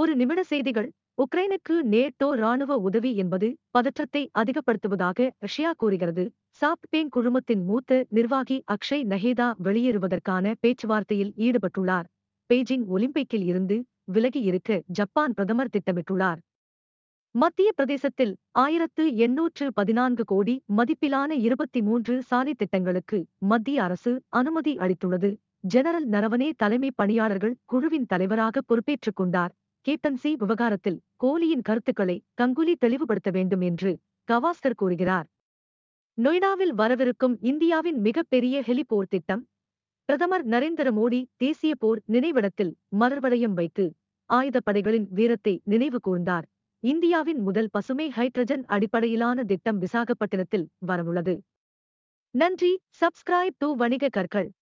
ஒரு நிமிட செய்திகள். உக்ரைனுக்கு நேட்டோ ராணுவ உதவி என்பது பதற்றத்தை அதிகப்படுத்துவதாக ரஷ்யா கூறுகிறது. சாப்பேங் குழுமத்தின் மூத்த நிர்வாகி அக்ஷய் நஹேதா வெளியேறுவதற்கான பேச்சுவார்த்தையில் ஈடுபட்டுள்ளார். பெய்ஜிங் ஒலிம்பிக்கில் இருந்து விலகி இருக்க ஜப்பான் பிரதமர் திட்டமிட்டுள்ளார். மத்திய பிரதேசத்தில் ஆயிரத்து எண்ணூற்று பதினான்கு கோடி மதிப்பிலான இருபத்தி மூன்று சாலை திட்டங்களுக்கு மத்திய அரசு அனுமதி அளித்துள்ளது. ஜெனரல் நரவனே தலைமை பணியாளர்கள் குழுவின் தலைவராக பொறுப்பேற்றுக் கொண்டார். கேப்டன்சி விவகாரத்தில் கோலியின் கருத்துக்களை கங்குலி தெளிவுபடுத்த வேண்டும் என்று கவாஸ்கர் கூறுகிறார். நொய்டாவில் வரவிருக்கும் இந்தியாவின் மிகப்பெரிய ஹெலிபோர் திட்டம் பிரதமர் நரேந்திர மோடி தேசிய போர் நினைவிடத்தில் மலர்வளையம் வைத்து ஆயுதப்படைகளின் வீரத்தை நினைவு கூர்ந்தார். இந்தியாவின் முதல் பசுமை ஹைட்ரஜன் அடிப்படையிலான திட்டம் விசாகப்பட்டினத்தில் வரவுள்ளது. நன்றி சப்ஸ்கிரைப் டு வணிக கற்கள்.